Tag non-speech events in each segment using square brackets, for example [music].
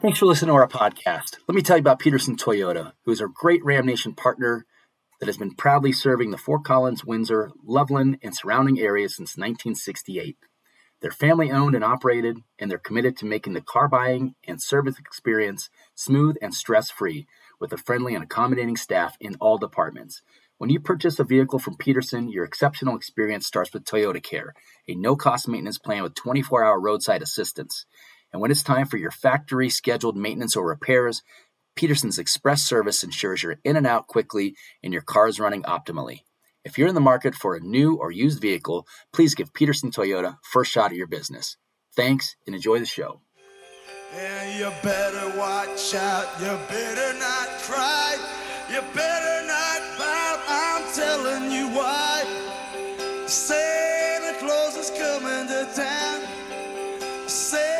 Thanks for listening to our podcast. Let me tell you about Peterson Toyota, who is a great Ram Nation partner that has been proudly serving the Fort Collins, Windsor, Loveland, and surrounding areas since 1968. They're family owned and operated, and they're committed to making the car buying and service experience smooth and stress free with a friendly and accommodating staff in all departments. When you purchase a vehicle from Peterson, your exceptional experience starts with Toyota Care, a no cost maintenance plan with 24 hour roadside assistance. And when it's time for your factory scheduled maintenance or repairs, Peterson's Express service ensures you're in and out quickly and your car is running optimally. If you're in the market for a new or used vehicle, please give Peterson Toyota first shot at your business. Thanks and enjoy the show. And you better watch out, you better not cry, you better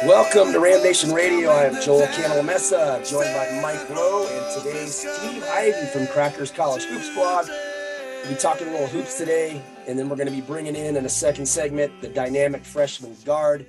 Welcome to Ram Nation Radio. I am Joel Cantalamessa, joined by Mike Lowe and today's Steve Ivy from Crackers College Hoops Blog. We'll be talking a little hoops today, and then we're going to be bringing in in a second segment the dynamic freshman guard,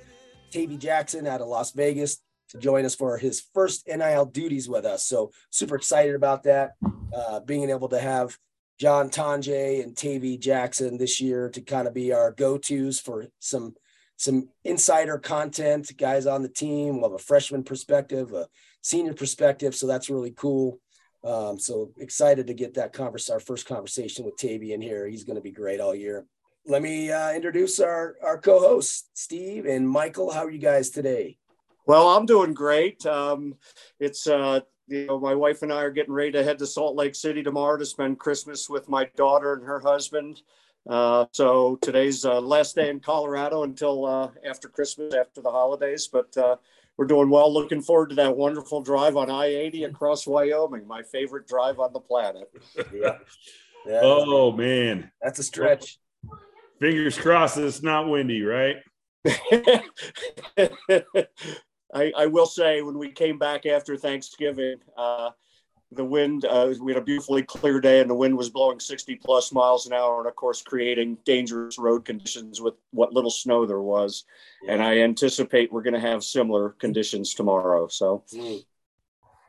Tavy Jackson out of Las Vegas, to join us for his first NIL duties with us. So super excited about that. Uh, being able to have John Tonje and Tavy Jackson this year to kind of be our go-tos for some some insider content, guys on the team. We'll have a freshman perspective, a senior perspective. So that's really cool. Um, so excited to get that converse, our first conversation with Tavy in here. He's going to be great all year. Let me uh, introduce our, our co-hosts, Steve and Michael. How are you guys today? Well, I'm doing great. Um, it's uh, you know my wife and I are getting ready to head to Salt Lake City tomorrow to spend Christmas with my daughter and her husband. Uh, so today's uh, last day in Colorado until uh, after Christmas, after the holidays. But uh, we're doing well. Looking forward to that wonderful drive on I 80 across Wyoming, my favorite drive on the planet. [laughs] yeah. yeah. Oh, man. That's a stretch. Fingers crossed it's not windy, right? [laughs] I, I, will say, when we came back after Thanksgiving, uh, the wind uh, we had a beautifully clear day and the wind was blowing 60 plus miles an hour and of course creating dangerous road conditions with what little snow there was. Yeah. and i anticipate we're going to have similar conditions tomorrow so. Mm.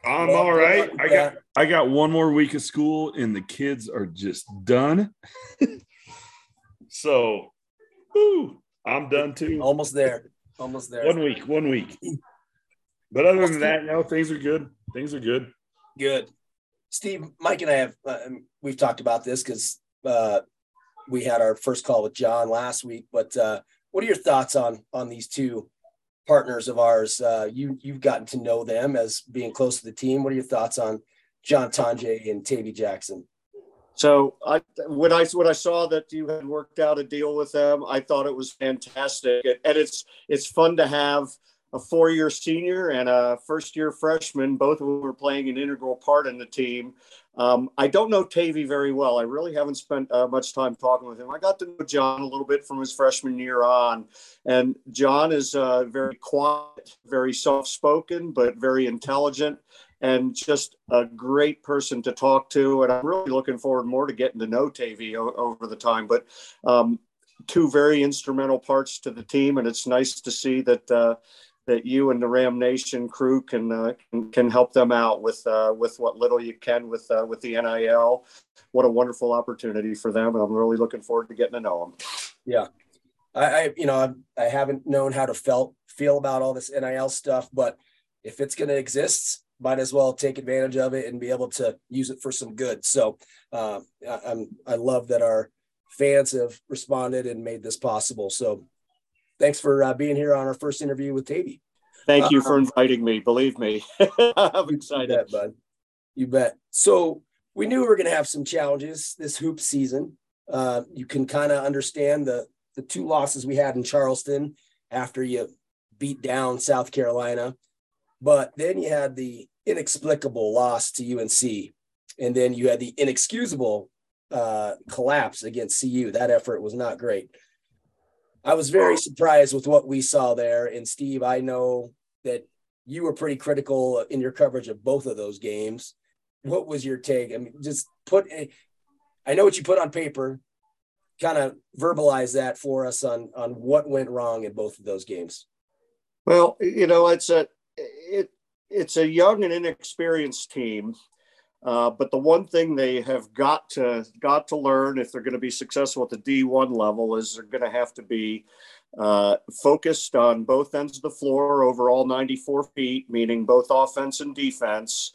i'm all right. I got i got one more week of school and the kids are just done. [laughs] So whew, i'm done too. Almost there. Almost there. One week one week. But other than that no things are good. Things are good Good. Steve, Mike, and I have uh, we've talked about this because uh, we had our first call with John last week. But uh, what are your thoughts on on these two partners of ours? Uh, you you've gotten to know them as being close to the team. What are your thoughts on John Tonje and Tavy Jackson? So I when I when I saw that you had worked out a deal with them, I thought it was fantastic, and it's it's fun to have a four-year senior and a first-year freshman, both of whom are playing an integral part in the team. Um, I don't know Tavy very well. I really haven't spent uh, much time talking with him. I got to know John a little bit from his freshman year on, and John is uh, very quiet, very soft-spoken, but very intelligent, and just a great person to talk to. And I'm really looking forward more to getting to know Tavy o- over the time. But um, two very instrumental parts to the team, and it's nice to see that. Uh, that you and the Ram Nation crew can uh, can, help them out with uh, with what little you can with uh, with the NIL. What a wonderful opportunity for them, and I'm really looking forward to getting to know them. Yeah, I, I you know I, I haven't known how to felt feel about all this NIL stuff, but if it's going to exist, might as well take advantage of it and be able to use it for some good. So uh, I, I'm I love that our fans have responded and made this possible. So thanks for uh, being here on our first interview with Tavy. Thank you for um, inviting me. Believe me, [laughs] I'm excited. You bet, bud. You bet. So we knew we were going to have some challenges this hoop season. Uh, you can kind of understand the the two losses we had in Charleston after you beat down South Carolina, but then you had the inexplicable loss to UNC, and then you had the inexcusable uh, collapse against CU. That effort was not great. I was very surprised with what we saw there. And Steve, I know that you were pretty critical in your coverage of both of those games. What was your take? I mean, just put, I know what you put on paper, kind of verbalize that for us on, on what went wrong in both of those games. Well, you know, it's a, it, it's a young and inexperienced team. Uh, but the one thing they have got to got to learn if they're going to be successful at the D1 level is they're going to have to be uh, focused on both ends of the floor over all 94 feet, meaning both offense and defense.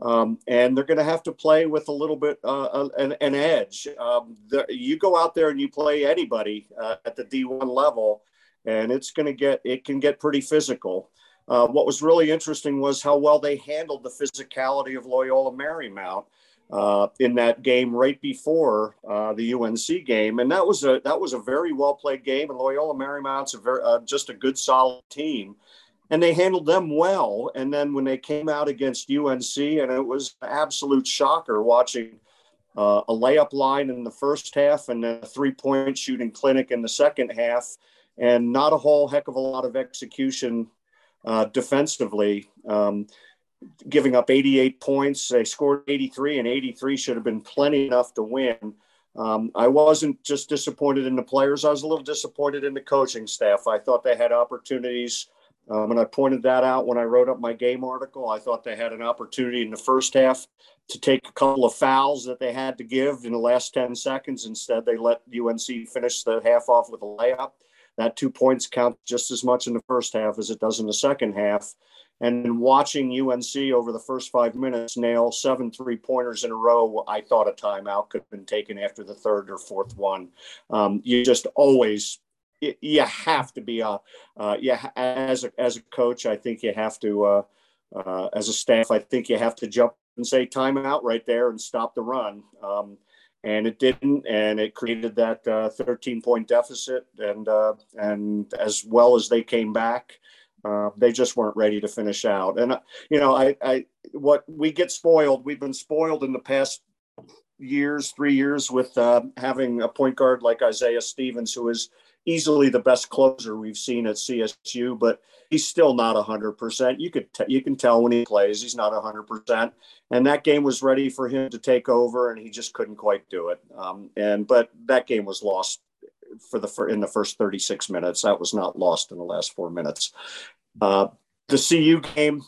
Um, and they're going to have to play with a little bit uh, uh, an, an, edge. Um, the, you go out there and you play anybody uh, at the D1 level, and it's going to get it can get pretty physical. Uh, what was really interesting was how well they handled the physicality of Loyola Marymount uh, in that game right before uh, the UNC game, and that was a that was a very well played game. And Loyola Marymount's a very uh, just a good solid team, and they handled them well. And then when they came out against UNC, and it was an absolute shocker watching. Uh, a layup line in the first half and a three point shooting clinic in the second half, and not a whole heck of a lot of execution uh, defensively. Um, giving up 88 points. They scored 83, and 83 should have been plenty enough to win. Um, I wasn't just disappointed in the players. I was a little disappointed in the coaching staff. I thought they had opportunities. Um, and I pointed that out when I wrote up my game article. I thought they had an opportunity in the first half to take a couple of fouls that they had to give in the last 10 seconds. Instead, they let UNC finish the half off with a layup. That two points count just as much in the first half as it does in the second half. And watching UNC over the first five minutes nail seven three pointers in a row, I thought a timeout could have been taken after the third or fourth one. Um, you just always you have to be a uh, yeah as a, as a coach i think you have to uh, uh, as a staff i think you have to jump and say timeout right there and stop the run um, and it didn't and it created that uh, 13 point deficit and uh, and as well as they came back uh, they just weren't ready to finish out. And, uh, you know, I, I, what we get spoiled, we've been spoiled in the past years, three years with uh, having a point guard like Isaiah Stevens, who is easily the best closer we've seen at CSU, but he's still not 100%. You could t- you can tell when he plays, he's not 100%. And that game was ready for him to take over, and he just couldn't quite do it. Um, and but that game was lost for the in the first 36 minutes. That was not lost in the last four minutes. Uh, the CU game,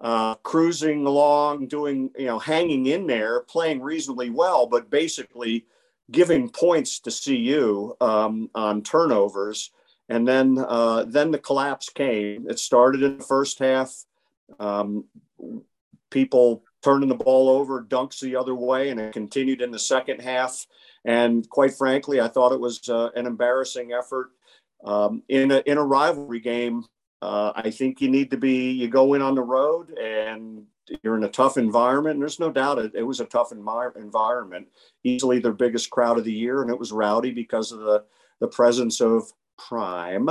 uh, cruising along, doing you know, hanging in there, playing reasonably well, but basically giving points to CU um, on turnovers. And then uh, then the collapse came. It started in the first half. Um, people turning the ball over, dunks the other way, and it continued in the second half. And quite frankly, I thought it was uh, an embarrassing effort um, in a in a rivalry game. Uh, I think you need to be you go in on the road and you're in a tough environment. And there's no doubt it, it was a tough envi- environment. Easily their biggest crowd of the year, and it was rowdy because of the the presence of prime,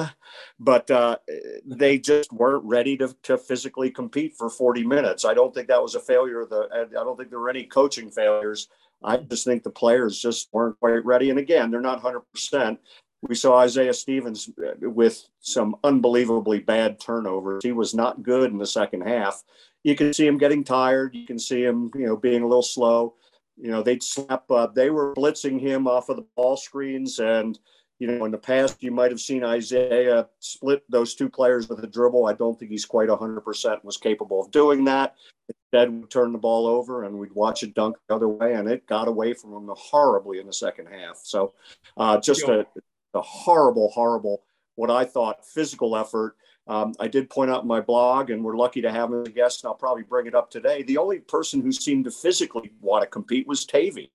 but uh, they just weren't ready to, to physically compete for 40 minutes. I don't think that was a failure. Of the I don't think there were any coaching failures. I just think the players just weren't quite ready. And again, they're not 100%. We saw Isaiah Stevens with some unbelievably bad turnovers. He was not good in the second half. You can see him getting tired. You can see him, you know, being a little slow. You know, they'd slap. Uh, they were blitzing him off of the ball screens, and you know, in the past, you might have seen Isaiah split those two players with a dribble. I don't think he's quite 100% was capable of doing that. Instead, we'd turn the ball over and we'd watch it dunk the other way, and it got away from him horribly in the second half. So, uh, just a, a horrible, horrible, what I thought physical effort. Um, I did point out in my blog, and we're lucky to have him as a guest, and I'll probably bring it up today. The only person who seemed to physically want to compete was Tavy.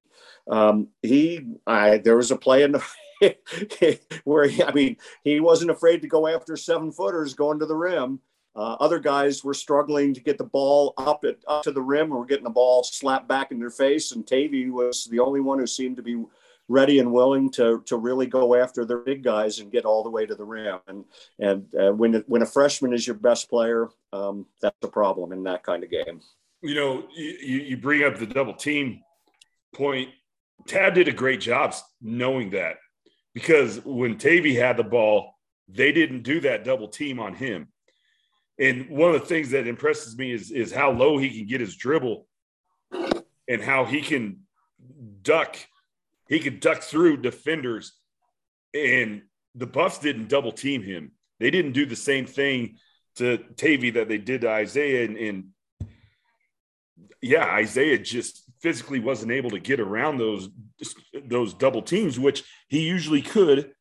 Um, he, I, there was a play in the [laughs] where he, I mean, he wasn't afraid to go after seven footers going to the rim. Uh, other guys were struggling to get the ball up at, up to the rim or getting the ball slapped back in their face. And Tavy was the only one who seemed to be ready and willing to to really go after their big guys and get all the way to the rim. And and uh, when when a freshman is your best player, um, that's a problem in that kind of game. You know, you, you bring up the double team point. Tad did a great job knowing that because when Tavy had the ball, they didn't do that double team on him. And one of the things that impresses me is, is how low he can get his dribble and how he can duck. He could duck through defenders. And the Buffs didn't double team him. They didn't do the same thing to Tavy that they did to Isaiah, and, and yeah, Isaiah just physically wasn't able to get around those those double teams, which he usually could.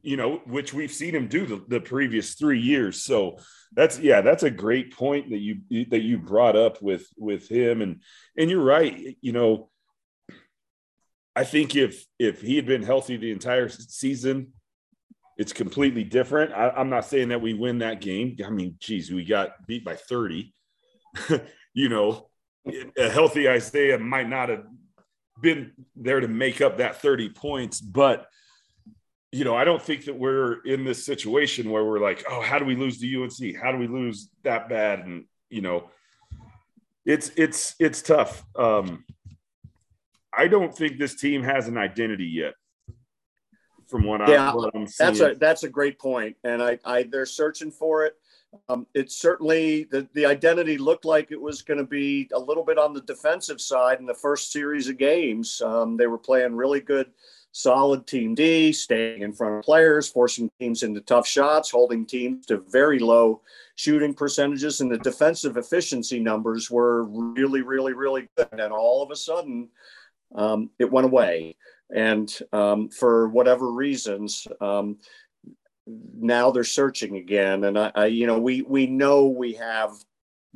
You know, which we've seen him do the, the previous three years. So that's yeah, that's a great point that you that you brought up with with him, and and you're right. You know, I think if if he had been healthy the entire season, it's completely different. I, am not saying that we win that game. I mean, geez, we got beat by 30. [laughs] you know, a healthy Isaiah might not have been there to make up that 30 points, but you know, I don't think that we're in this situation where we're like, oh, how do we lose to UNC? How do we lose that bad? And you know, it's it's it's tough. Um, I don't think this team has an identity yet. From what, yeah, I, what I'm seeing, that's a that's a great point, and I, I they're searching for it. Um, it certainly the, the identity looked like it was going to be a little bit on the defensive side in the first series of games. Um, they were playing really good, solid team D, staying in front of players, forcing teams into tough shots, holding teams to very low shooting percentages, and the defensive efficiency numbers were really, really, really good. And all of a sudden, um, it went away. And um, for whatever reasons, um, now they're searching again. And I, I, you know, we we know we have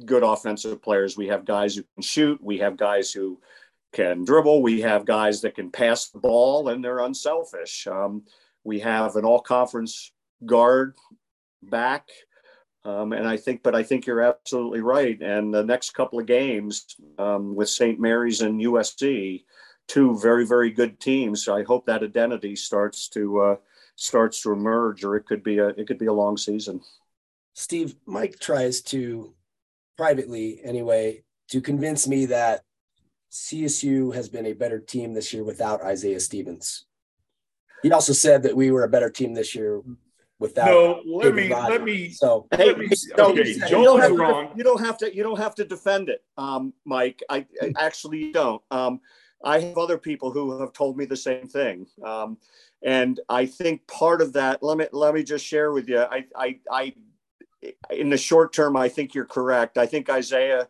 good offensive players. We have guys who can shoot. We have guys who can dribble. We have guys that can pass the ball, and they're unselfish. Um, we have an all-conference guard back. Um, and I think, but I think you're absolutely right. And the next couple of games um, with St. Mary's and USC, two very, very good teams. So I hope that identity starts to uh, starts to emerge, or it could be a it could be a long season. Steve, Mike tries to privately anyway to convince me that CSU has been a better team this year without Isaiah Stevens. He also said that we were a better team this year without. No, let me Rodgers. let me. So hey, me, okay, Joel is wrong. To, you don't have to. You don't have to defend it, um, Mike. I, I actually don't. Um, I have other people who have told me the same thing. Um, and I think part of that, let me let me just share with you. I I, I in the short term, I think you're correct. I think Isaiah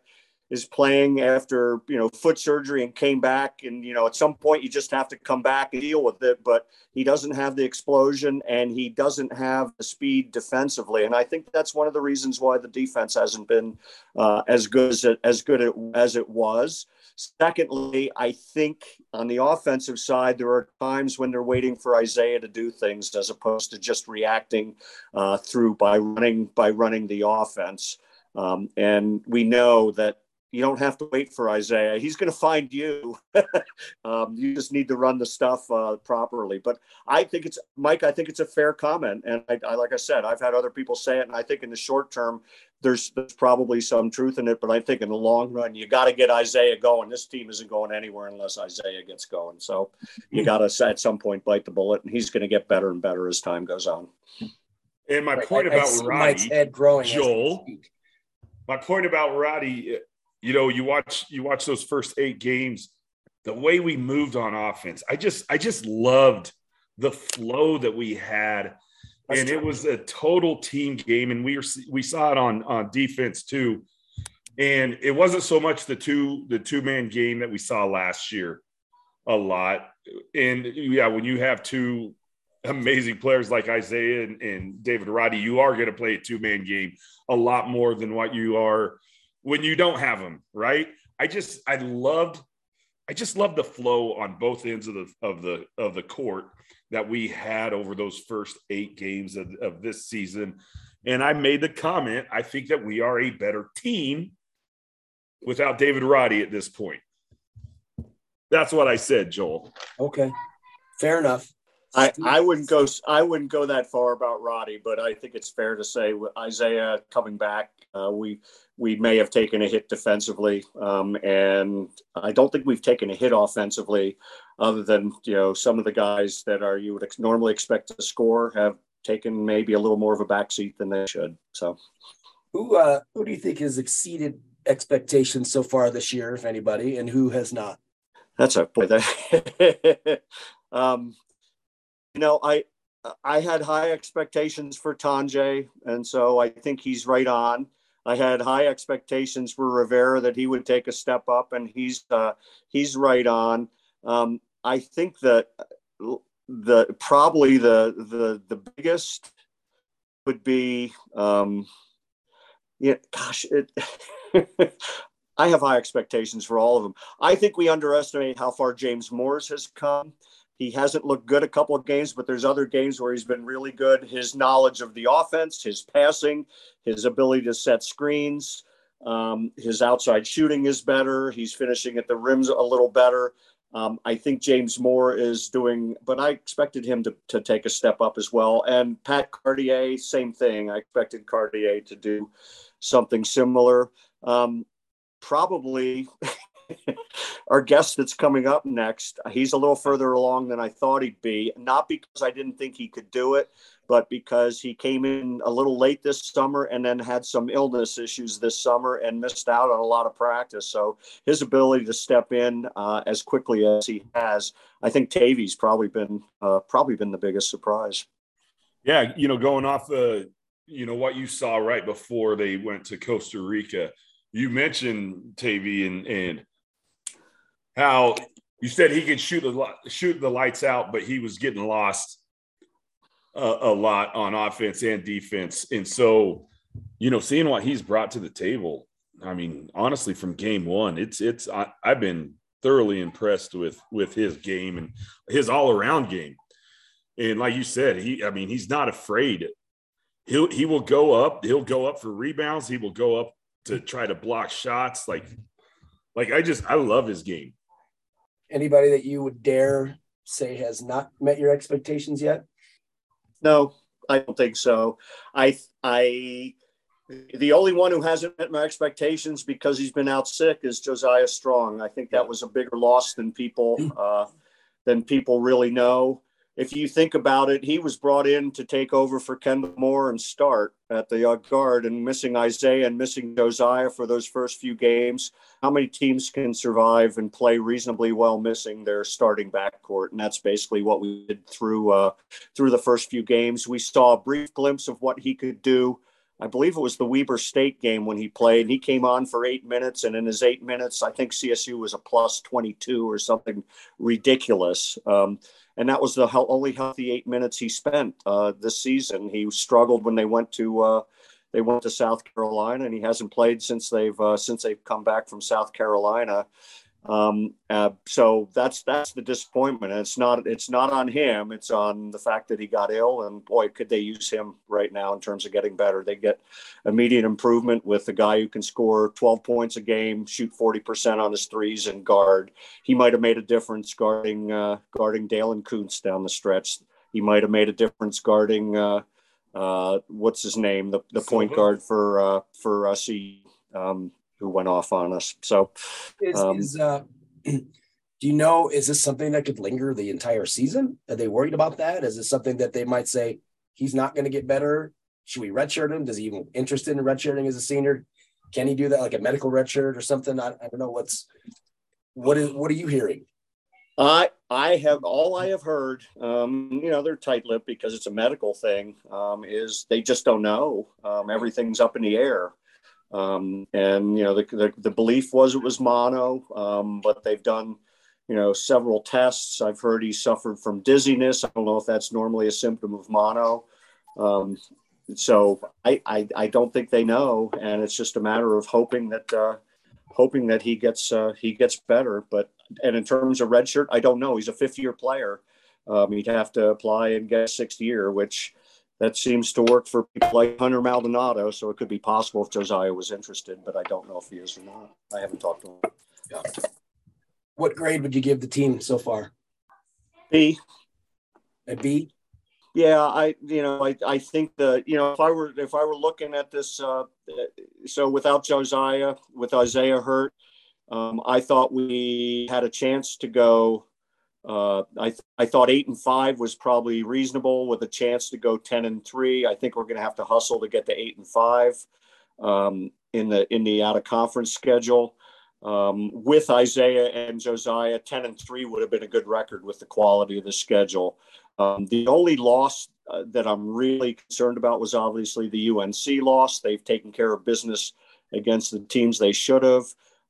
is playing after you know foot surgery and came back and you know at some point you just have to come back and deal with it but he doesn't have the explosion and he doesn't have the speed defensively and i think that's one of the reasons why the defense hasn't been uh, as good as it as good as it was Secondly, I think on the offensive side, there are times when they're waiting for Isaiah to do things as opposed to just reacting uh, through by running by running the offense. Um, and we know that you don't have to wait for Isaiah. He's going to find you. [laughs] um, you just need to run the stuff uh, properly. But I think it's Mike. I think it's a fair comment, and I, I, like I said, I've had other people say it, and I think in the short term, there's there's probably some truth in it. But I think in the long run, you got to get Isaiah going. This team isn't going anywhere unless Isaiah gets going. So you got to at some point bite the bullet, and he's going to get better and better as time goes on. And my point I, about I Roddy, head growing Joel. My point about Roddy you know, you watch you watch those first eight games, the way we moved on offense. I just I just loved the flow that we had. That's and it was a total team game and we were we saw it on on defense too. And it wasn't so much the two the two man game that we saw last year a lot. And yeah, when you have two amazing players like Isaiah and, and David Roddy, you are going to play a two man game a lot more than what you are when you don't have them, right? I just I loved I just loved the flow on both ends of the of the of the court that we had over those first eight games of, of this season. And I made the comment, I think that we are a better team without David Roddy at this point. That's what I said, Joel. Okay. Fair enough. I, I wouldn't go I wouldn't go that far about Roddy, but I think it's fair to say with Isaiah coming back, uh, we we may have taken a hit defensively, um, and I don't think we've taken a hit offensively, other than you know some of the guys that are you would ex- normally expect to score have taken maybe a little more of a backseat than they should. So, who uh, who do you think has exceeded expectations so far this year, if anybody, and who has not? That's a boy. That [laughs] um, you know, I I had high expectations for Tonje, and so I think he's right on. I had high expectations for Rivera that he would take a step up, and he's uh, he's right on. Um, I think that the probably the the the biggest would be um, yeah, gosh, it, [laughs] I have high expectations for all of them. I think we underestimate how far James Morris has come. He hasn't looked good a couple of games, but there's other games where he's been really good. His knowledge of the offense, his passing, his ability to set screens, um, his outside shooting is better. He's finishing at the rims a little better. Um, I think James Moore is doing, but I expected him to, to take a step up as well. And Pat Cartier, same thing. I expected Cartier to do something similar. Um, probably [laughs] [laughs] our guest that's coming up next, he's a little further along than I thought he'd be. Not because I didn't think he could do it, but because he came in a little late this summer and then had some illness issues this summer and missed out on a lot of practice. So his ability to step in uh, as quickly as he has, I think Tavy's probably been uh, probably been the biggest surprise. Yeah, you know, going off the, you know, what you saw right before they went to Costa Rica, you mentioned Tavy and and how you said he could shoot the shoot the lights out, but he was getting lost a, a lot on offense and defense. And so, you know, seeing what he's brought to the table, I mean, honestly, from game one, it's it's I, I've been thoroughly impressed with with his game and his all around game. And like you said, he I mean, he's not afraid. He'll he will go up. He'll go up for rebounds. He will go up to try to block shots. Like like I just I love his game. Anybody that you would dare say has not met your expectations yet? No, I don't think so. I I the only one who hasn't met my expectations because he's been out sick is Josiah Strong. I think that was a bigger loss than people [clears throat] uh, than people really know if you think about it, he was brought in to take over for Kendle Moore and start at the guard and missing Isaiah and missing Josiah for those first few games. How many teams can survive and play reasonably well missing their starting backcourt? And that's basically what we did through uh, through the first few games. We saw a brief glimpse of what he could do. I believe it was the Weber State game when he played. He came on for eight minutes, and in his eight minutes, I think CSU was a plus 22 or something ridiculous. Um, and that was the only healthy eight minutes he spent uh, this season. He struggled when they went to uh, they went to South Carolina, and he hasn't played since they've uh, since they've come back from South Carolina. Um, uh, so that's that's the disappointment. And it's not it's not on him. It's on the fact that he got ill. And boy, could they use him right now in terms of getting better. They get immediate improvement with a guy who can score 12 points a game, shoot 40% on his threes, and guard. He might have made a difference guarding uh, guarding Daylen Kountz down the stretch. He might have made a difference guarding uh, uh, what's his name, the, the point guard for uh, for us. Um, who went off on us. So, um, is uh, [clears throat] do you know is this something that could linger the entire season? Are they worried about that? Is this something that they might say he's not going to get better? Should we redshirt him? Does he even interested in redshirting as a senior? Can he do that like a medical redshirt or something? I, I don't know what's what is what are you hearing? I I have all I have heard. Um, you know, they're tight-lipped because it's a medical thing. Um, is they just don't know. Um, everything's up in the air. Um, and you know the, the, the belief was it was mono, um, but they've done you know several tests. I've heard he suffered from dizziness. I don't know if that's normally a symptom of mono. Um, so I, I, I don't think they know, and it's just a matter of hoping that uh, hoping that he gets uh, he gets better. But and in terms of redshirt, I don't know. He's a fifth year player. Um, he'd have to apply and get sixth year, which that seems to work for people like Hunter Maldonado. So it could be possible if Josiah was interested, but I don't know if he is or not. I haven't talked to him. Yeah. What grade would you give the team so far? B. A B. Yeah, I you know I, I think the you know if I were if I were looking at this uh, so without Josiah with Isaiah hurt, um, I thought we had a chance to go uh, I, th- I thought eight and five was probably reasonable with a chance to go 10 and three. I think we're going to have to hustle to get to eight and five um, in the, in the out of conference schedule. Um, with Isaiah and Josiah, 10 and three would have been a good record with the quality of the schedule. Um, the only loss uh, that I'm really concerned about was obviously the UNC loss. They've taken care of business against the teams they should have.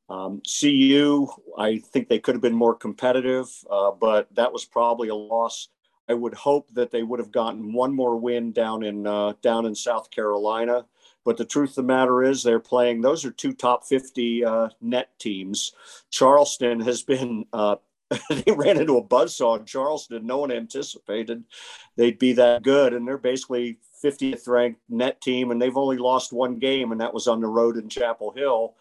Um, CU, I think they could have been more competitive, uh, but that was probably a loss. I would hope that they would have gotten one more win down in uh, down in South Carolina. But the truth of the matter is, they're playing. Those are two top 50 uh, net teams. Charleston has been. Uh, [laughs] they ran into a buzzsaw in Charleston. No one anticipated they'd be that good, and they're basically 50th ranked net team, and they've only lost one game, and that was on the road in Chapel Hill.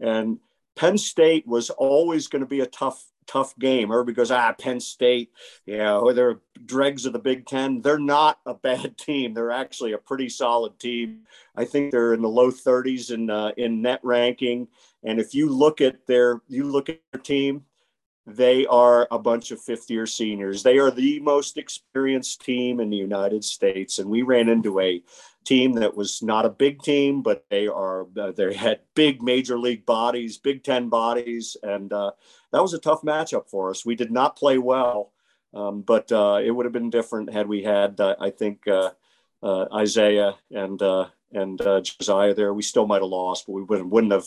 And Penn State was always going to be a tough, tough game. Everybody goes, ah, Penn State, you know, they're dregs of the Big Ten. They're not a bad [laughs] team. They're actually a pretty solid team. I think they're in the low 30s in uh, in net ranking. And if you look at their, you look at their team, they are a bunch of fifth year seniors. They are the most experienced team in the United States. And we ran into a team that was not a big team, but they are, uh, they had big major league bodies, Big Ten bodies. And uh, that was a tough matchup for us. We did not play well, um, but uh, it would have been different had we had, uh, I think, uh, Isaiah and, and Josiah there. We still might have lost, but we wouldn't, wouldn't have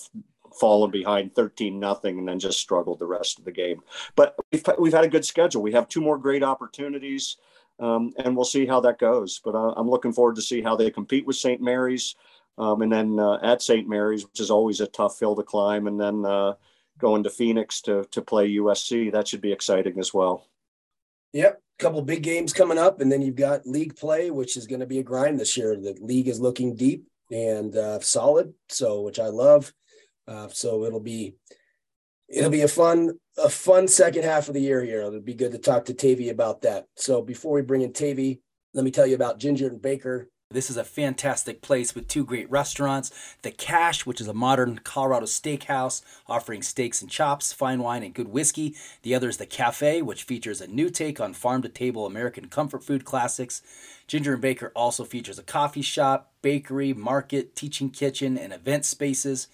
fallen behind 13 nothing and then just struggled the rest of the game. But we've, we've had a good schedule. We have two more great opportunities, um, and we'll see how that goes. But uh, I'm looking forward to see how they compete with St. Mary's, um, and then uh, at St. Mary's, which is always a tough hill to climb, and then uh, going to Phoenix to to play USC. That should be exciting as well. Yep, a couple big games coming up, and then you've got league play, which is going to be a grind this year. The league is looking deep and uh, solid, so which I love. Uh, so it'll be it'll be a fun a fun second half of the year here. It'll be good to talk to Tavy about that. So before we bring in Tavy, let me tell you about Ginger and Baker. This is a fantastic place with two great restaurants. The Cache, which is a modern Colorado steakhouse offering steaks and chops, fine wine, and good whiskey. The other is The Cafe, which features a new take on farm to table American comfort food classics. Ginger and Baker also features a coffee shop, bakery, market, teaching kitchen, and event spaces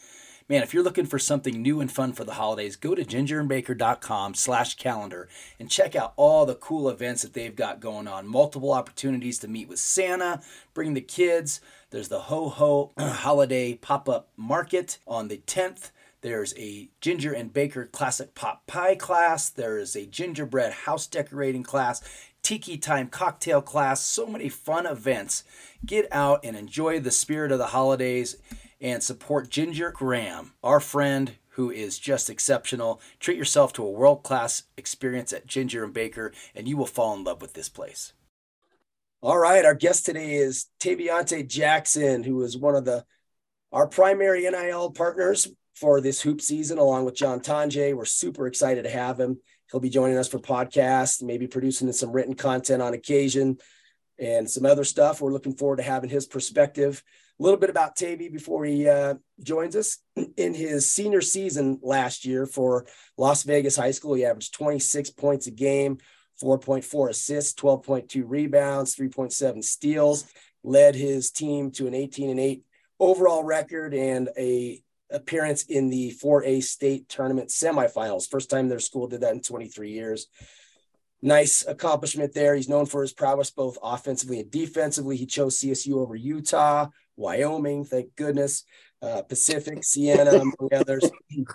man, if you're looking for something new and fun for the holidays, go to gingerandbaker.com slash calendar and check out all the cool events that they've got going on. Multiple opportunities to meet with Santa, bring the kids. There's the Ho Ho [clears throat] Holiday Pop-Up Market on the 10th. There's a ginger and baker classic pot pie class. There is a gingerbread house decorating class, tiki time cocktail class. So many fun events. Get out and enjoy the spirit of the holidays and support Ginger Graham, our friend who is just exceptional. Treat yourself to a world class experience at Ginger and Baker, and you will fall in love with this place. All right, our guest today is Taviante Jackson, who is one of the our primary NIL partners for this hoop season, along with John Tonje. We're super excited to have him. He'll be joining us for podcasts, maybe producing some written content on occasion, and some other stuff. We're looking forward to having his perspective. A little bit about Tavy before he uh, joins us. [clears throat] In his senior season last year for Las Vegas High School, he averaged 26 points a game, 4.4 assists, 12.2 rebounds, 3.7 steals, led his team to an 18 and 8 overall record and a appearance in the 4A state tournament semifinals. First time their school did that in 23 years. Nice accomplishment there. He's known for his prowess both offensively and defensively. He chose CSU over Utah, Wyoming, thank goodness, uh, Pacific, Siena, among others. [laughs]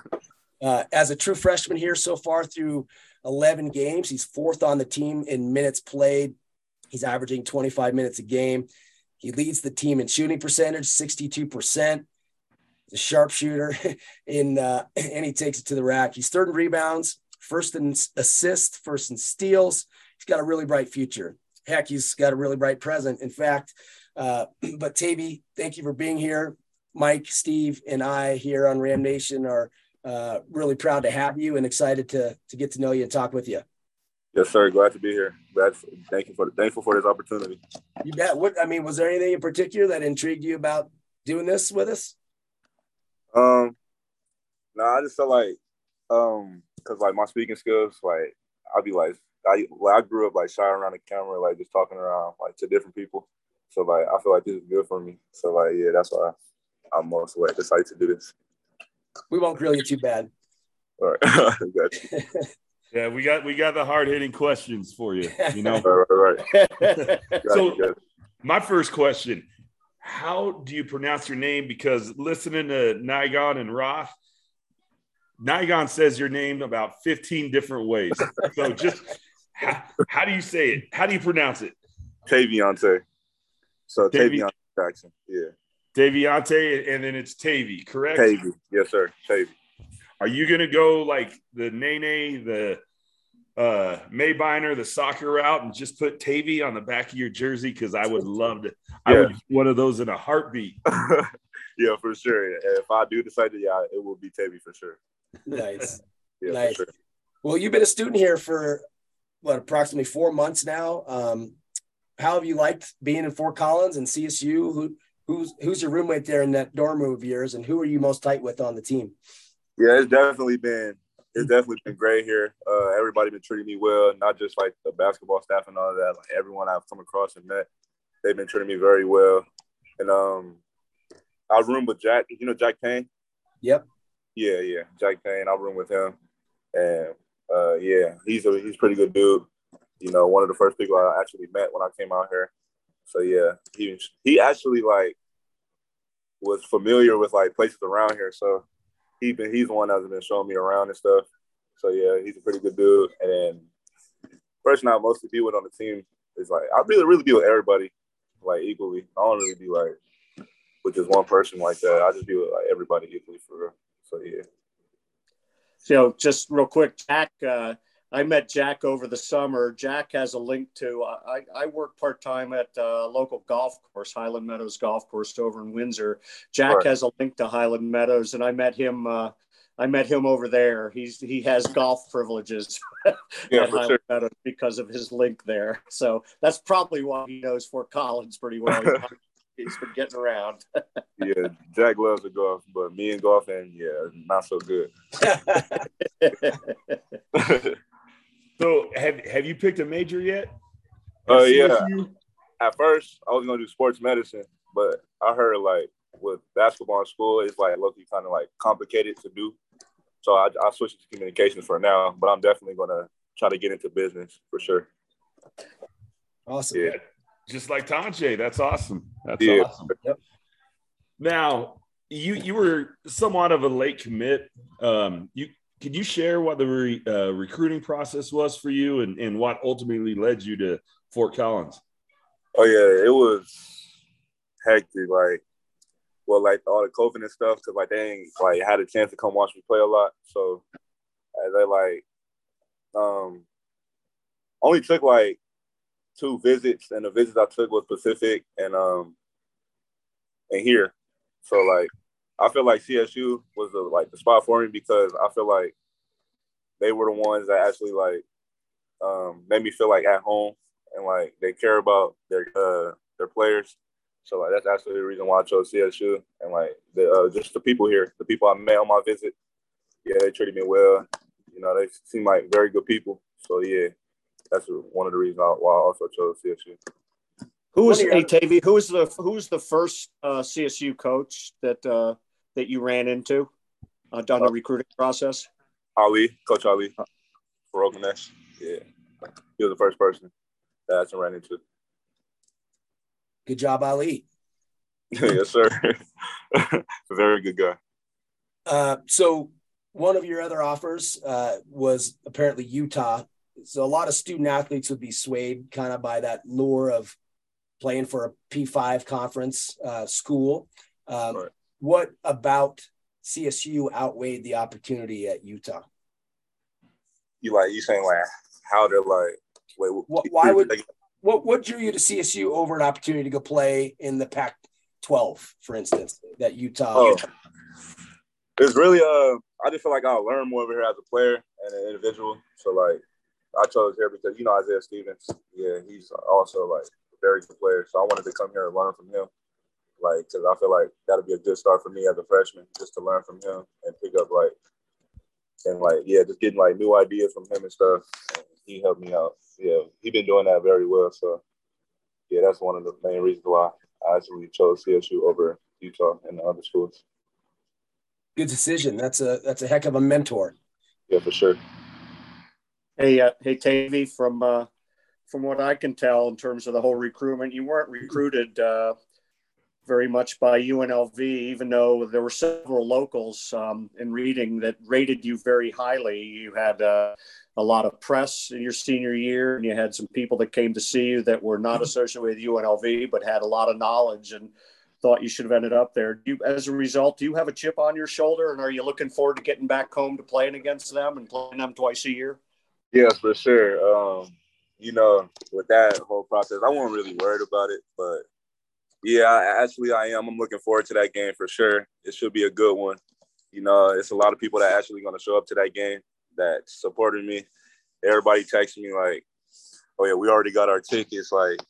Uh, as a true freshman here so far through 11 games, he's fourth on the team in minutes played. He's averaging 25 minutes a game. He leads the team in shooting percentage, 62%. He's a sharpshooter, [laughs] in, uh, [clears throat] and he takes it to the rack. He's third in rebounds, first in assists, first in steals. He's got a really bright future. Heck, he's got a really bright present. In fact, uh, [clears throat] but Tavy, thank you for being here. Mike, Steve, and I here on Ram Nation are uh, really proud to have you and excited to to get to know you and talk with you. Yes, sir. Glad to be here. Glad. For, thank you for thankful for this opportunity. You bet. What I mean, was there anything in particular that intrigued you about doing this with us? Um, no, I just felt like, um, cause like my speaking skills, like I'd be like, I well, I grew up like shy around the camera, like just talking around like to different people. So like I feel like this is good for me. So like yeah, that's why I'm most like excited to do this. We won't grill you too bad. All right. [laughs] [laughs] yeah, we got we got the hard hitting questions for you. You know, [laughs] right, right, right. so, my first question: How do you pronounce your name? Because listening to Nigon and Roth, Nigon says your name about fifteen different ways. So, just how, how, do you say it? How do you pronounce it? Taviante. So Taviante Jackson. Yeah. Taviante, and then it's Tavy, correct? Tavy. Yes, sir. Tavy. Are you gonna go like the Nene, the uh Maybiner, the soccer route, and just put Tavy on the back of your jersey? Because I would love to. Yeah. I would one of those in a heartbeat. [laughs] yeah, for sure. If I do decide to, yeah, it will be Tavy for sure. Nice. [laughs] yeah, nice. Sure. Well, you've been a student here for what approximately four months now. Um, how have you liked being in Fort Collins and CSU? Who who's who's your roommate there in that dorm room of yours, and who are you most tight with on the team? Yeah, it's definitely been it's definitely been great here. Uh, everybody been treating me well, not just like the basketball staff and all of that. Like everyone I've come across and met, they've been treating me very well. And um, I room with Jack. You know Jack Payne? Yep. Yeah, yeah, Jack Payne. I room with him, and uh, yeah, he's a he's a pretty good dude. You know, one of the first people I actually met when I came out here. So yeah, he he actually like was familiar with like places around here. So he been he's the one that's been showing me around and stuff. So yeah, he's a pretty good dude. And then person I mostly be with on the team is like I really really be with everybody like equally. I don't really be like with just one person like that. I just be with like everybody equally for real. So yeah. So just real quick, Jack. Uh, I met Jack over the summer. Jack has a link to. I, I work part time at a local golf course, Highland Meadows Golf Course over in Windsor. Jack right. has a link to Highland Meadows, and I met him. Uh, I met him over there. He's he has golf privileges [laughs] yeah, at Highland sure. Meadows because of his link there. So that's probably why he knows Fort Collins pretty well. [laughs] he's been getting around. yeah, Jack loves the golf, but me and golf, and yeah, not so good. [laughs] So have have you picked a major yet? Oh uh, yeah. At first, I was gonna do sports medicine, but I heard like with basketball in school, it's like looking kind of like complicated to do. So I, I switched to communications for now, but I'm definitely gonna try to get into business for sure. Awesome. Yeah. Just like Tonje. That's awesome. That's yeah. awesome. Yep. Now, you you were somewhat of a late commit. Um, you could you share what the re, uh, recruiting process was for you and, and what ultimately led you to Fort Collins? Oh yeah, it was hectic. Like, well, like all the COVID and stuff, because like they ain't like had a chance to come watch me play a lot. So they like um only took like two visits, and the visits I took was Pacific and um and here. So like I feel like CSU was the like the spot for me because I feel like they were the ones that actually like um, made me feel like at home and like they care about their uh, their players. So like that's actually the reason why I chose CSU and like the uh, just the people here, the people I met on my visit. Yeah, they treated me well. You know, they seem like very good people. So yeah, that's one of the reasons why I also chose CSU. Who was hey Tavy? Who was the who was the first uh, CSU coach that uh, that you ran into uh, during the uh, recruiting process? Ali, Coach Ali, for Oakland Yeah, he was the first person that I ran into. Good job, Ali. [laughs] yes, sir. [laughs] very good guy. Uh, so one of your other offers uh, was apparently Utah. So a lot of student athletes would be swayed kind of by that lure of playing for a P5 conference uh, school. Um, right what about CSU outweighed the opportunity at Utah? You like you saying like how they're like wait what, why would what what drew you to CSU over an opportunity to go play in the Pac-12, for instance, that Utah? Oh, it's really uh I just feel like I'll learn more over here as a player and an individual. So like I chose here because you know Isaiah Stevens, yeah, he's also like a very good player. So I wanted to come here and learn from him like because I feel like that'll be a good start for me as a freshman, just to learn from him and pick up like and like yeah, just getting like new ideas from him and stuff. And he helped me out. Yeah, he been doing that very well. So yeah, that's one of the main reasons why I actually chose CSU over Utah and the other schools. Good decision. That's a that's a heck of a mentor. Yeah, for sure. Hey, uh, hey, Tavy from uh, from what I can tell, in terms of the whole recruitment, you weren't recruited uh, very much by UNLV, even though there were several locals um, in reading that rated you very highly. You had uh, a lot of press in your senior year, and you had some people that came to see you that were not associated with UNLV but had a lot of knowledge and thought you should have ended up there. Do you, as a result, do you have a chip on your shoulder, and are you looking forward to getting back home to playing against them and playing them twice a year? Yes, for sure. Um, you know, with that whole process, I wasn't really worried about it, but yeah, actually, I am. I'm looking forward to that game for sure. It should be a good one. You know, it's a lot of people that actually going to show up to that game that supported me. Everybody texted me like, "Oh yeah, we already got our tickets. Like,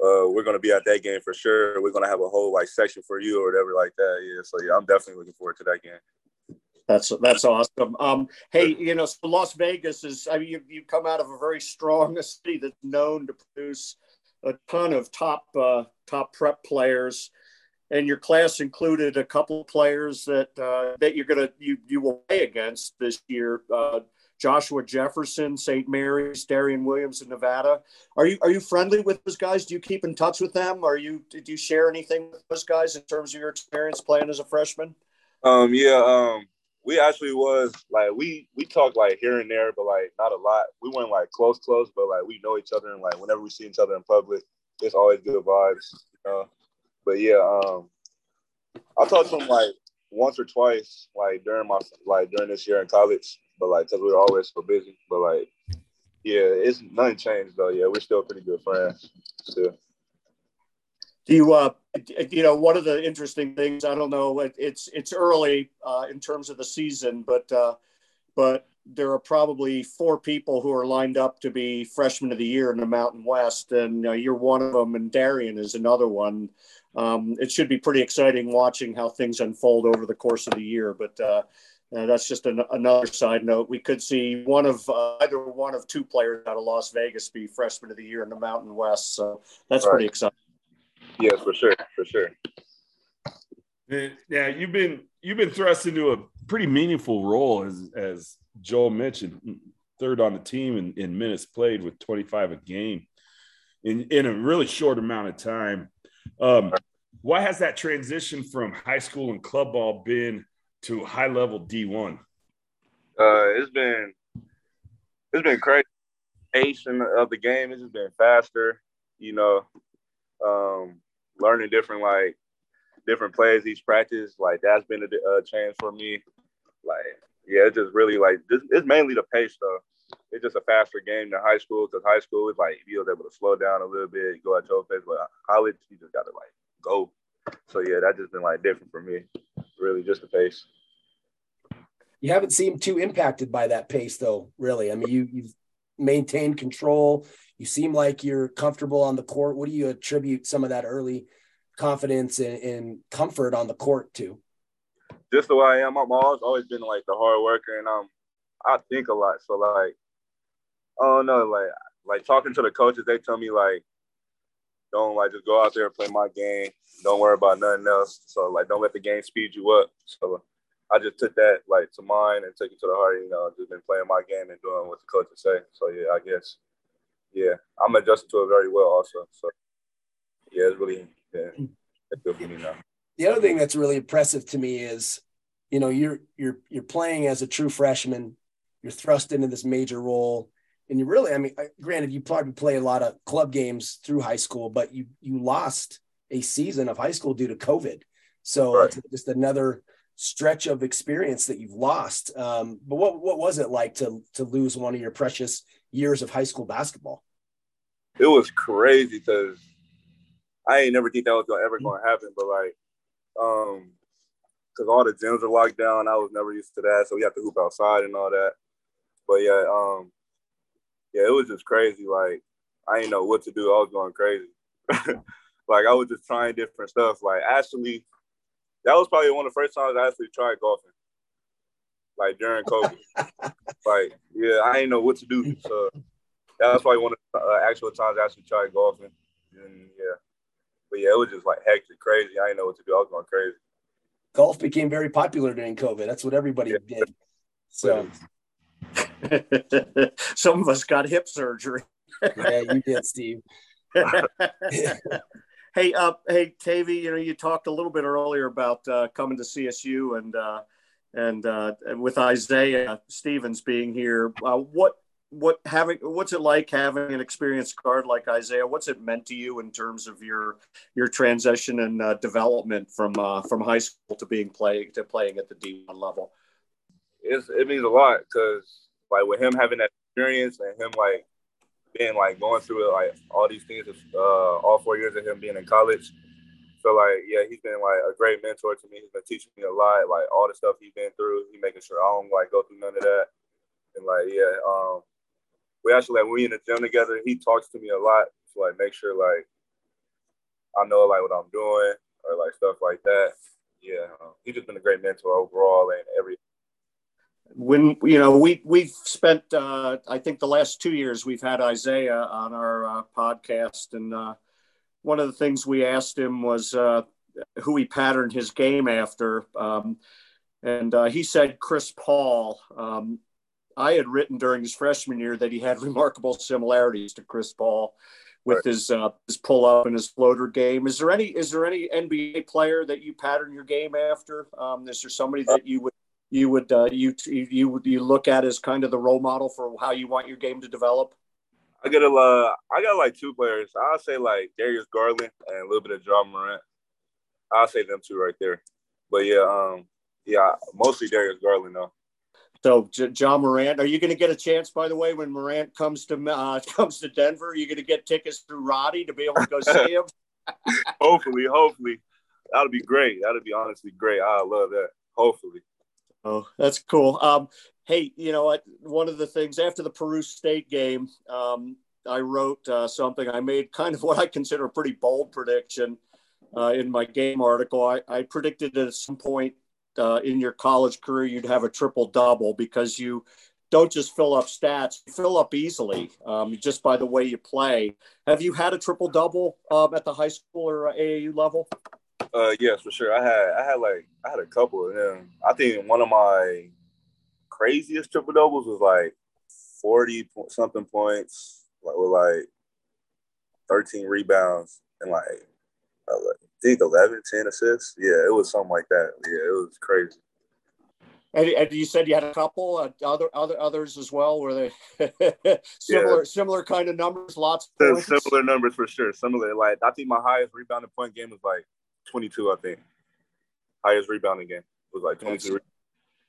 uh, we're gonna be at that game for sure. We're gonna have a whole like section for you or whatever like that. Yeah, so yeah, I'm definitely looking forward to that game. That's that's awesome. Um, hey, you know, so Las Vegas is. I mean, you you come out of a very strong [laughs] city that's known to produce a ton of top uh, top prep players, and your class included a couple players that uh, that you're gonna you you will play against this year. Uh, Joshua Jefferson, St. Mary's, Darrion Williams in Nevada. Are you are you friendly with those guys? Do you keep in touch with them? Are you did you share anything with those guys in terms of your experience playing as a freshman? Um, yeah, um, we actually was like we we talk like here and there, but like not a lot. We weren't like close, close, but like we know each other and like whenever we see each other in public, it's always good vibes, you know. But yeah, um, I talked to him like once or twice, like during my like during this year in college but like because we were always so busy. But like, yeah, it's nothing changed though. Yeah, we're still pretty good friends still. Do you, uh, you know, one of the interesting things I don't know. It, it's it's early uh, in terms of the season, but uh, but there are probably four people who are lined up to be freshman of the year in the Mountain West, and uh, you're one of them, and Darrion is another one. Um, it should be pretty exciting watching how things unfold over the course of the year. But uh, uh, that's just an, another side note. We could see one of uh, either one of two players out of Las Vegas be freshman of the year in the Mountain West. So that's right. pretty exciting. Yes, for sure, for sure. Yeah, you've been you've been thrust into a pretty meaningful role as as Joel mentioned, third on the team in, in minutes played with 25 a game in in a really short amount of time. Um, what has that transition from high school and club ball been to high level D1? Uh, it's been it's been crazy. Pace of the game has just been faster. You know, um, learning different like different plays each practice. Like that's been a, a change for me. Like yeah, it's just really like this, it's mainly the pace though. It's just a faster game than high school because high school is like you was able to slow down a little bit, go at your pace. But college, you just got to like go. So yeah, that just been like different for me really just the pace. You haven't seemed too impacted by that pace, though. Really, I mean, you you've maintained control. You seem like you're comfortable on the court. What do you attribute some of that early confidence and, and comfort on the court to? Just the way I am. I'm always always been like the hard worker, and um, I think a lot. So like, I don't know, like like talking to the coaches, they tell me like, don't like just go out there and play my game. Don't worry about nothing else. So like, don't let the game speed you up. So I just took that like to mind and took it to the heart. You know, just been playing my game and doing what the coaches say. So yeah, I guess yeah, I'm adjusting to it very well also. So yeah, it's really yeah, it's good for me now. The other thing that's really impressive to me is, you know, you're you're you're playing as a true freshman. You're thrust into this major role and you really, I mean, granted, you probably play a lot of club games through high school, but you you lost a season of high school due to COVID. So right. it's just another stretch of experience that you've lost. Um, but what what was it like to to lose one of your precious years of high school basketball? It was crazy because I ain't never think that was gonna ever gonna happen. But like, um, because all the gyms are locked down, I was never used to that. So we have to hoop outside and all that. But yeah, um, yeah, it was just crazy. Like I didn't know what to do. I was going crazy. [laughs] like I was just trying different stuff. Like actually, that was probably one of the first times I actually tried golfing. Like during COVID. [laughs] like yeah, I didn't know what to do. So that's was probably one of the uh, actual times I actually tried golfing. And yeah, but yeah, it was just like hectic, crazy. I didn't know what to do. I was going crazy. Golf became very popular during COVID. That's what everybody yeah. did. So [laughs] Some of us got hip surgery. yeah, you did, Steve. [laughs] hey, uh, hey, Tavy, you know, you talked a little bit earlier about uh, coming to CSU and uh, and uh, with Isaiah Stevens being here. Uh, what what having what's it like having an experienced guard like Isaiah? What's it meant to you in terms of your your transition and uh, development from uh, from high school to being playing to playing at the D one level? It's, it means a lot because like with him having that experience and him like being like going through like all these things, uh, all four years of him being in college. So like, yeah, he's been like a great mentor to me. He's been teaching me a lot, like all the stuff he's been through. He making sure I don't like go through none of that. And like, yeah, um, we actually like we in the gym together. He talks to me a lot to like make sure like I know like what I'm doing or like stuff like that. Yeah, um, he's just been a great mentor overall and every. When you know we we've spent uh, I think the last two years we've had Isaiah on our uh, podcast and uh, one of the things we asked him was uh, who he patterned his game after. Um, and uh, he said Chris Paul. Um, I had written during his freshman year that he had [laughs] remarkable similarities to Chris Paul with right. his uh, his pull up and his floater game. Is there any is there any NBA player that you pattern your game after? Um, is there somebody that you would you would uh, you you would you look at as kind of the role model for how you want your game to develop? I got a uh, I got like two players. I'll say like Darius Garland and a little bit of Ja Morant. I'll say them two right there. But yeah, um, yeah, mostly Darius Garland though. So, J- Ja Morant, are you going to get a chance? By the way, when Morant comes to uh, [laughs] comes to Denver, are you going to get tickets through Roddy to be able to go see him? [laughs] hopefully, hopefully, that'll be great. That'll be honestly great. I love that. Hopefully. Oh, that's cool. Um, hey, you know what? One of the things after the Peru State game, um, I wrote uh, something. I made kind of [laughs] what I consider a pretty bold prediction uh, in my game article. I, I predicted that at some point uh, in your college career you'd have a triple double because you don't just fill up stats, you fill up easily um, just by the way you play. Have you had a triple double um, at the high school or AAU level? Uh, yes, for sure. I had I had like I had a couple of them. I think one of my craziest triple doubles was like forty something points, like with like thirteen rebounds and like uh, think 11, 10 assists. Yeah, it was something like that. Yeah, it was crazy. And, and you said you had a couple uh, other other others as well. Were they [laughs] similar yeah. similar kind of numbers? Lots of similar numbers for sure. Similar. Like I think my highest rebounding point game was like 22. I think highest rebounding game was like 22.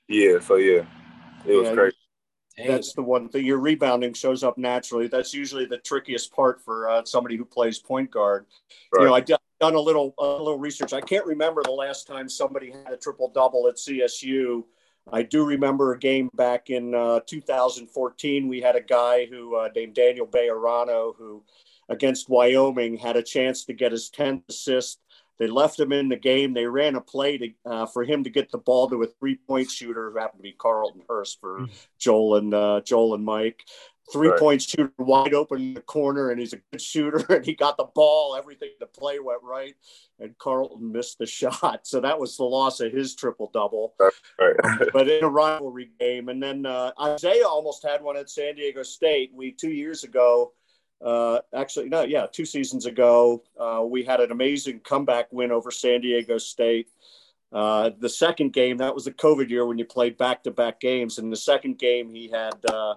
Yeah. So yeah, it was yeah, crazy. That's the one thing. Your rebounding shows up naturally. That's usually the trickiest part for uh, somebody who plays point guard. Right. You know, I done a little a little research. I can't remember the last time somebody had a triple double at CSU. I do remember a game back in uh, 2014. We had a guy who uh, named Daniel Bejarano who, against Wyoming, had a chance to get his 10th assist. They left him in the game. They ran a play to, uh, for him to get the ball to a three-point shooter who happened to be Carlton Hurst for mm-hmm. Joel and uh, Joel and Mike three right. point shooter wide open in the corner, and he's a good shooter, [laughs] and he got the ball. Everything the play went right, and Carlton missed the [laughs] shot, so that was the loss of his triple double. Right. [laughs] but in a rivalry game, and then uh, Isaiah almost had one at San Diego State. We two years ago. Uh, actually, no, yeah, two seasons ago, uh, we had an amazing comeback win over San Diego State. Uh, the second game, that was the COVID year when you played back to back games. And the second game, he had uh,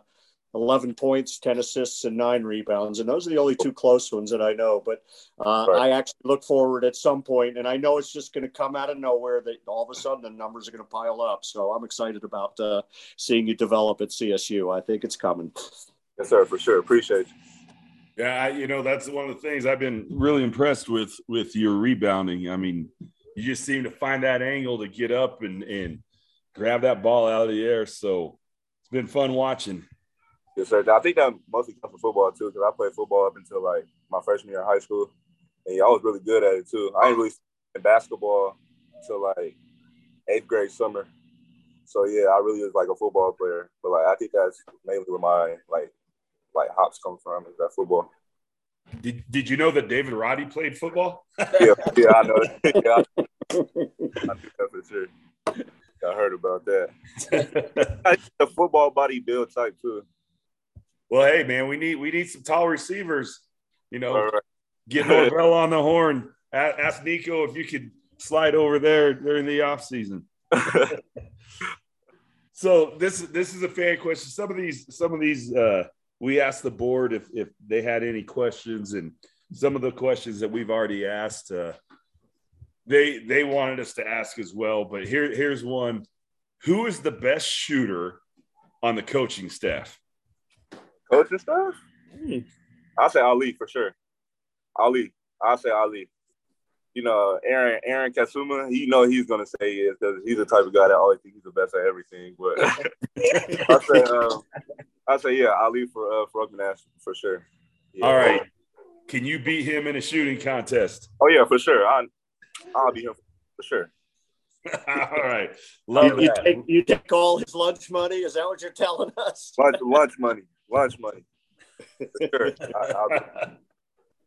11 points, 10 assists, and nine rebounds. And those are the only two close ones that I know. But uh, right. I actually look forward at some point, and I know it's just going to come out of nowhere that all of a sudden the numbers are going to pile up. So I'm excited about uh, seeing you develop at CSU. I think it's coming. Yes, sir, for sure. Appreciate you. Yeah, you know that's one of the things I've been really impressed with with your rebounding. I mean, you just seem to find that angle to get up and and grab that ball out of the air. So it's been fun watching. Yes, sir. I think that mostly comes from football too, because I played football up until like my freshman year in high school, and yeah, I was really good at it too. I didn't really in basketball until like eighth grade summer. So yeah, I really was like a football player. But like I think that's mainly where my like like hops come from is that football. Did Did you know that David Roddy played football? [laughs] yeah, yeah, I know. [laughs] yeah, I, I that for sure. I heard about that. [laughs] the football body build type too. Well, hey man, we need we need some tall receivers. You know, right. get [laughs] Norvell on the horn. Ask Niko if you could slide over there during the off season. [laughs] So this this is a fan question. Some of these some of these uh, we asked the board if if they had any questions, and some of the questions that we've already asked, uh, they they wanted us to ask as well. But here here's one: Who is the best shooter on the coaching staff? Coaching stuff? I'll say Ali for sure. Ali. I'll say Ali. You know, Aaron Aaron Kasuma, you know he's gonna say yes because he's the type of guy that always thinks he's the best at everything. But [laughs] I'll say um, I'll say yeah, Ali for uh for Oakland for sure. Yeah. All right, can you beat him in a shooting contest? Oh yeah, for sure. I I'll be here for sure. [laughs] All right, love You that. take, you take all his lunch money. Is that what you're telling us? Lunch lunch money. Lunch money. Sure. I, [laughs]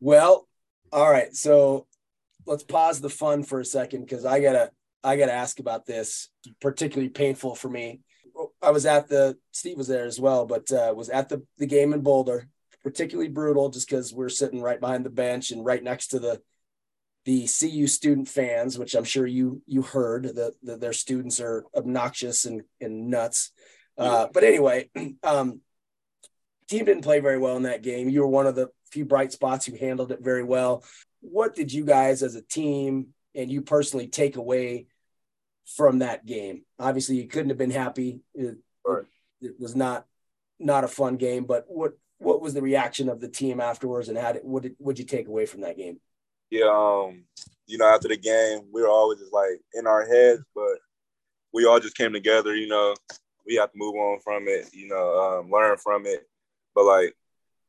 Well, all right. So let's pause the fun for a second because I gotta I gotta ask about this. Particularly painful for me. I was at the Steve was there as well, but uh, was at the the game in Boulder. Particularly brutal, just because we're sitting right behind the bench and right next to the the CU student fans, which I'm sure you you heard that, their students are obnoxious and and nuts. Uh, but anyway, [clears throat] um, team didn't play very well in that game. You were one of the few bright spots who handled it very well. What did you guys as a team and you personally take away from that game? Obviously, you couldn't have been happy. It, it was not not a fun game, but what what was the reaction of the team afterwards, and how did what did what you take away from that game? yeah, um, you know, after the game, we were always just like in our heads, but we all just came together, you know. We have to move on from it, you know, um, learn from it. But like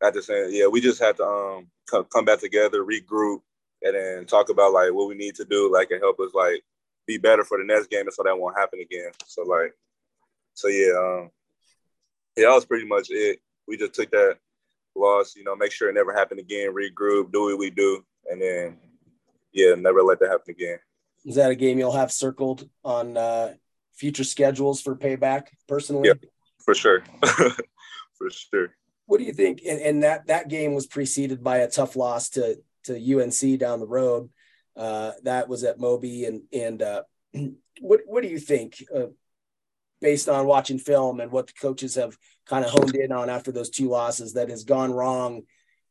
at the same, yeah, we just had to um come, come back together, regroup, and then talk about like what we need to do, like and help us like be better for the next game, and so that won't happen again. So like, so yeah, um, yeah, that was pretty much it. We just took that loss, you know, make sure it never happened again, regroup, do what we do, and then yeah, never let that happen again. Is that a game you'll have circled on uh, future schedules for payback? Personally, Yep. For sure. [laughs] for sure. What do you think? And, and that that game was preceded by a tough loss to to UNC down the road. Uh, that was at Moby, and and uh, [clears throat] what what do you think, uh, based on watching film and what the coaches have kind of honed in on after those two losses that has gone wrong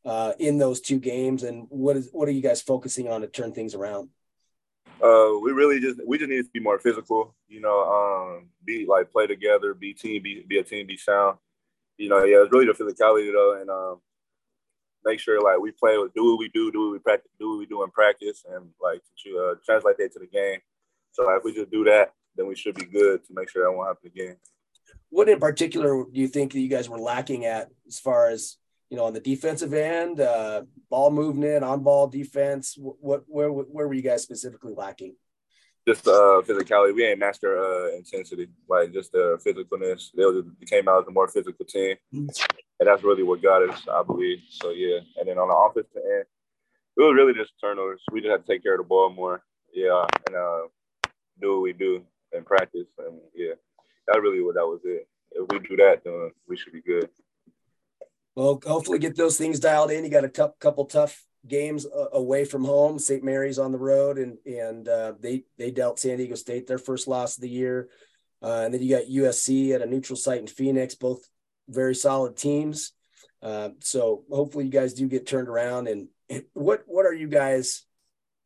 uh, in those two games, and what is what are you guys focusing on to turn things around? Uh, we really just we just need to be more physical, you know, um, be like play together, be team, be be a team, be sound. You know, yeah, it's really the physicality though, and um, make sure like we play, with do what we do, do what we practice, do what we do in practice, and like to uh, translate that to the game. So like, if we just do that, then we should be good to make sure that won't happen again. What in particular do you think that you guys were lacking at as far as you know on the defensive end, uh, ball movement, on ball defense? What, what where where were you guys specifically lacking? Just uh, physicality. We ain't master uh, intensity, like just the physicalness. They, they came out as a more physical team, and that's really what got us, I believe. So yeah, and then on the offensive end, it was really just turnovers. We just had to take care of the ball more, yeah, and uh, do what we do in practice, and yeah, that's really what that was it. If we do that, then we should be good. Well, hopefully get those things dialed in. You got a cou- couple tough games uh, away from home. St. Mary's on the road, and and uh, they they dealt San Diego State their first loss of the year, uh, and then you got USC at a neutral site in Phoenix, both very solid teams. Uh, so hopefully you guys do get turned around. And what what are you guys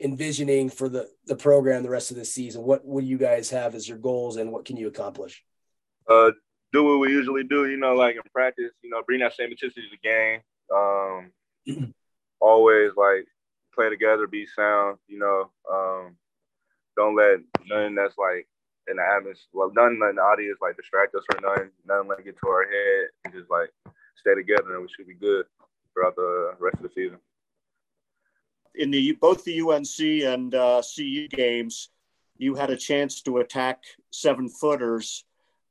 envisioning for the the program the rest of the season? What what do you guys have as your goals, and what can you accomplish? uh, do what we usually do, you know, like in practice, you know, bring that same intensity to the game. Um, [clears throat] always like play together, be sound, you know. Um, don't let nothing that's like in the atmosphere, well, nothing in the audience like distract us or nothing, nothing like get to our head and just like stay together and we should be good throughout the rest of the season. in the both the UNC and uh, CU games, you had a chance to attack seven footers.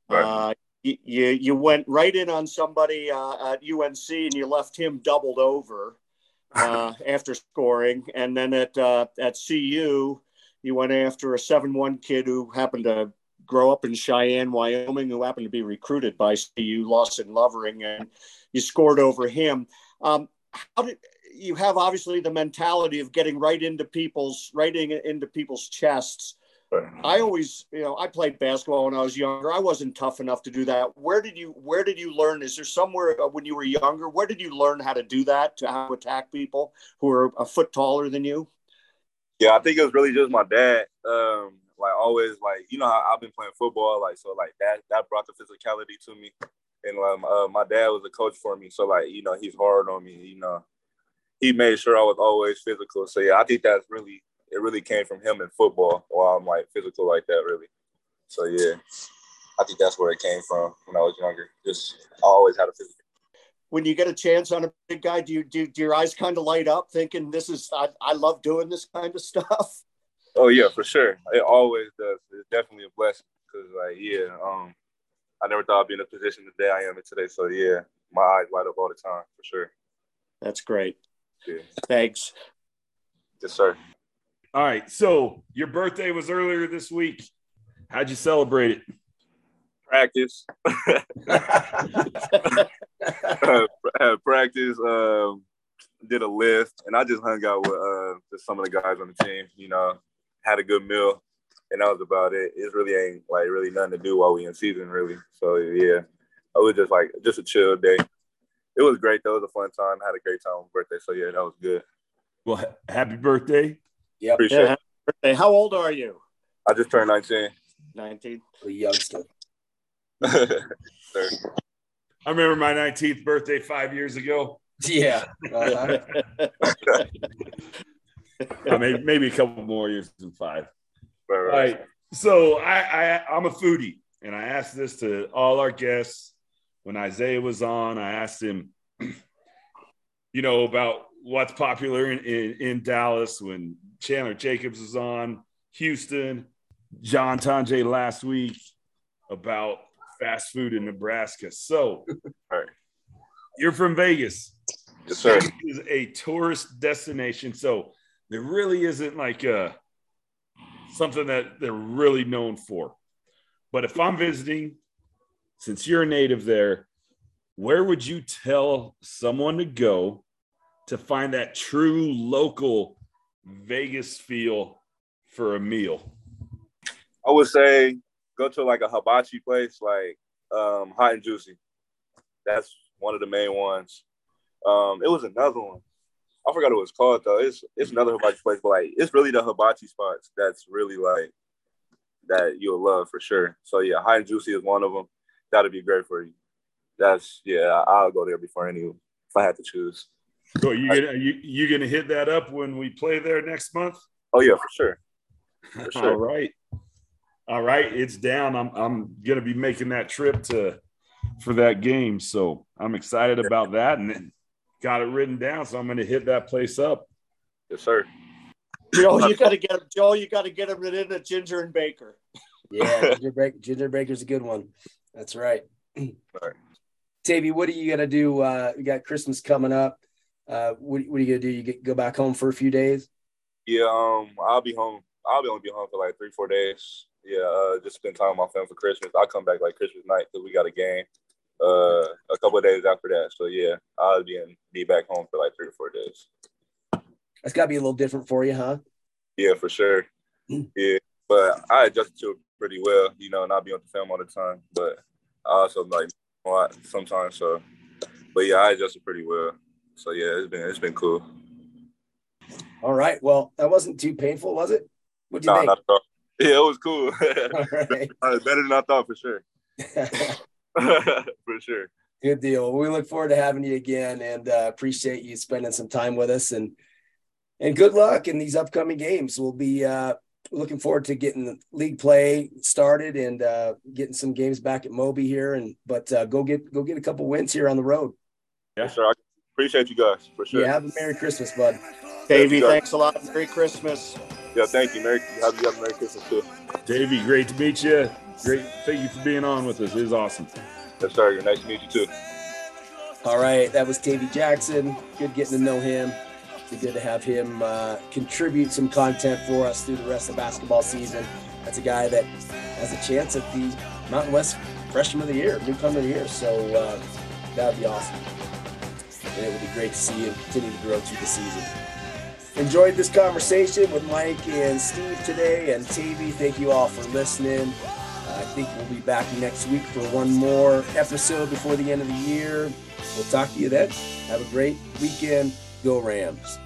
Right. Uh, you, you you went right in on somebody uh, at UNC and you left him doubled over [laughs] uh, after scoring, and then at uh, at CU you went after a seven one kid who happened to grow up in Cheyenne, Wyoming, who happened to be recruited by CU Lawson Lovering, and you scored over him. Um, how did you have obviously the mentality of getting right into people's right into people's chests? I always, you know, I played basketball when I was younger. I wasn't tough enough to do that. Where did you Where did you learn? Is there somewhere uh, when you were younger? Where did you learn how to do that to how to attack people who are a foot taller than you? Yeah, I think it was really just my dad. Um, like always, like you know, I, have been playing football, like so, like that that brought the physicality to me. And um, uh, my dad was a coach for me, so like you know, he's hard on me. You know, he made sure I was always physical. So yeah, I think that's really it really came from him in football while I'm like physical like that really. So yeah, I think that's where it came from when I was younger. Just I always had a physical. When you get a chance on a big guy, do you do, do your eyes kind of light up thinking this is I, I love doing this kind of [laughs] stuff? Oh yeah, for sure. It always does. It's definitely a blessing because like yeah, um, I never thought I'd be in a position today I am in today. So yeah, my eyes light up all the time for sure. That's great. Yeah. Thanks. Yes, sir. All right. So your birthday was earlier this week. How'd you celebrate it? Practice. [laughs] [laughs] practice. Um, did a lift, and I just hung out with uh, just some of the guys on the team. You know, had a good meal, and that was about it. It really ain't like really nothing to do while we in season, really. So yeah, it was just like just a chill day. It was great though. It was a fun time. had a great time on birthday. So yeah, that was good. Well, happy birthday. Yep. Appreciate Yeah. Hey, how old are you? I just turned 19. 19. The youngster. [laughs] I remember my 19th birthday five years ago. Yeah. Uh-huh. [laughs] Uh, maybe, maybe a couple more years than five. Right, All right. right. So I, I I'm a foodie, and I asked this to all our guests. When Isaiah was on, I asked him, [clears throat] you know, about what's popular in, in, in Dallas. When Chandler Jacobs was on, Houston, John Tonje last week about fast food in Nebraska. So [laughs] All right. you're from Vegas. Yes, sir. Vegas is a tourist destination. So there really isn't like a something that they're really known for. But if I'm visiting, since you're a native there, where would you tell someone to go to find that true local Vegas feel for a meal? I would say go to like a hibachi place, like um, Hot and Juicy. That's one of the main ones. Um, it was another one. I forgot what it was called though. It's it's another hibachi place, but like it's really the hibachi spots that's really like that you'll love for sure. So yeah, Hot and Juicy is one of them. That'd be great for you. That's yeah, I'll go there before any if I had to choose. So you gonna you, you gonna hit that up when we play there next month? Oh yeah, for sure. For [laughs] All sure. right. All right, it's down. I'm I'm gonna be making that trip to for that game. So I'm excited about that and then got it written down. So I'm gonna hit that place up. Yes, sir. Joel, you got to get him. Joel, you got to get him in a Ginger and Baker. Yeah, [laughs] ginger, break, ginger baker's a good one. That's right. right. Tavy, what are you gonna do? Uh, we got Christmas coming up. Uh, what, what are you gonna do? You get, go back home for a few days? Yeah, um, I'll be home. I'll be only be home for like three, four days. Yeah, uh, just spend time with my family for Christmas. I'll come back like Christmas night because we got a game. Uh, a couple of days after that. So yeah, I'll be in, be back home for like three to four days. That's got to be a little different for you, huh? Yeah, for sure. Mm. Yeah, but I adjusted to it pretty well, you know, not be on the film all the time. But I also like a lot sometimes. So, but yeah, I adjusted pretty well. So yeah, it's been it's been cool. All right. Well, that wasn't too painful, was it? What do you Nah, think? [laughs] Yeah, it was cool. [laughs] [laughs] Right. Better than I thought for sure. for sure. Good deal. We look forward to having you again and uh, appreciate you spending some time with us and and good luck in these upcoming games. We'll be uh, looking forward to getting the league play started and uh, getting some games back at Moby here. And but uh, go get go get a couple wins here on the road. Yeah, sure. I appreciate you guys for sure. Yeah, have a Merry Christmas, bud. Tavy, you thanks a lot. Merry Christmas. Yeah, thank you. Merry, have you have a Merry Christmas too. Tavy, great to meet you. Great. Thank you for being on with us. It was awesome. Yes, sir. Nice to meet you too. All right, that was Tavy Jackson. Good getting to know him. Be good to have him uh, contribute some content for us through the rest of the basketball season. That's a guy that has a chance at the Mountain West Freshman of the Year, Newcomer of the Year. So uh, that would be awesome. And it would be great to see him continue to grow through the season. Enjoyed this conversation with Mike and Steve today, and Tavy. Thank you all for listening. I think we'll be back next week for one more episode before the end of the year. We'll talk to you then. Have a great weekend. Go Rams.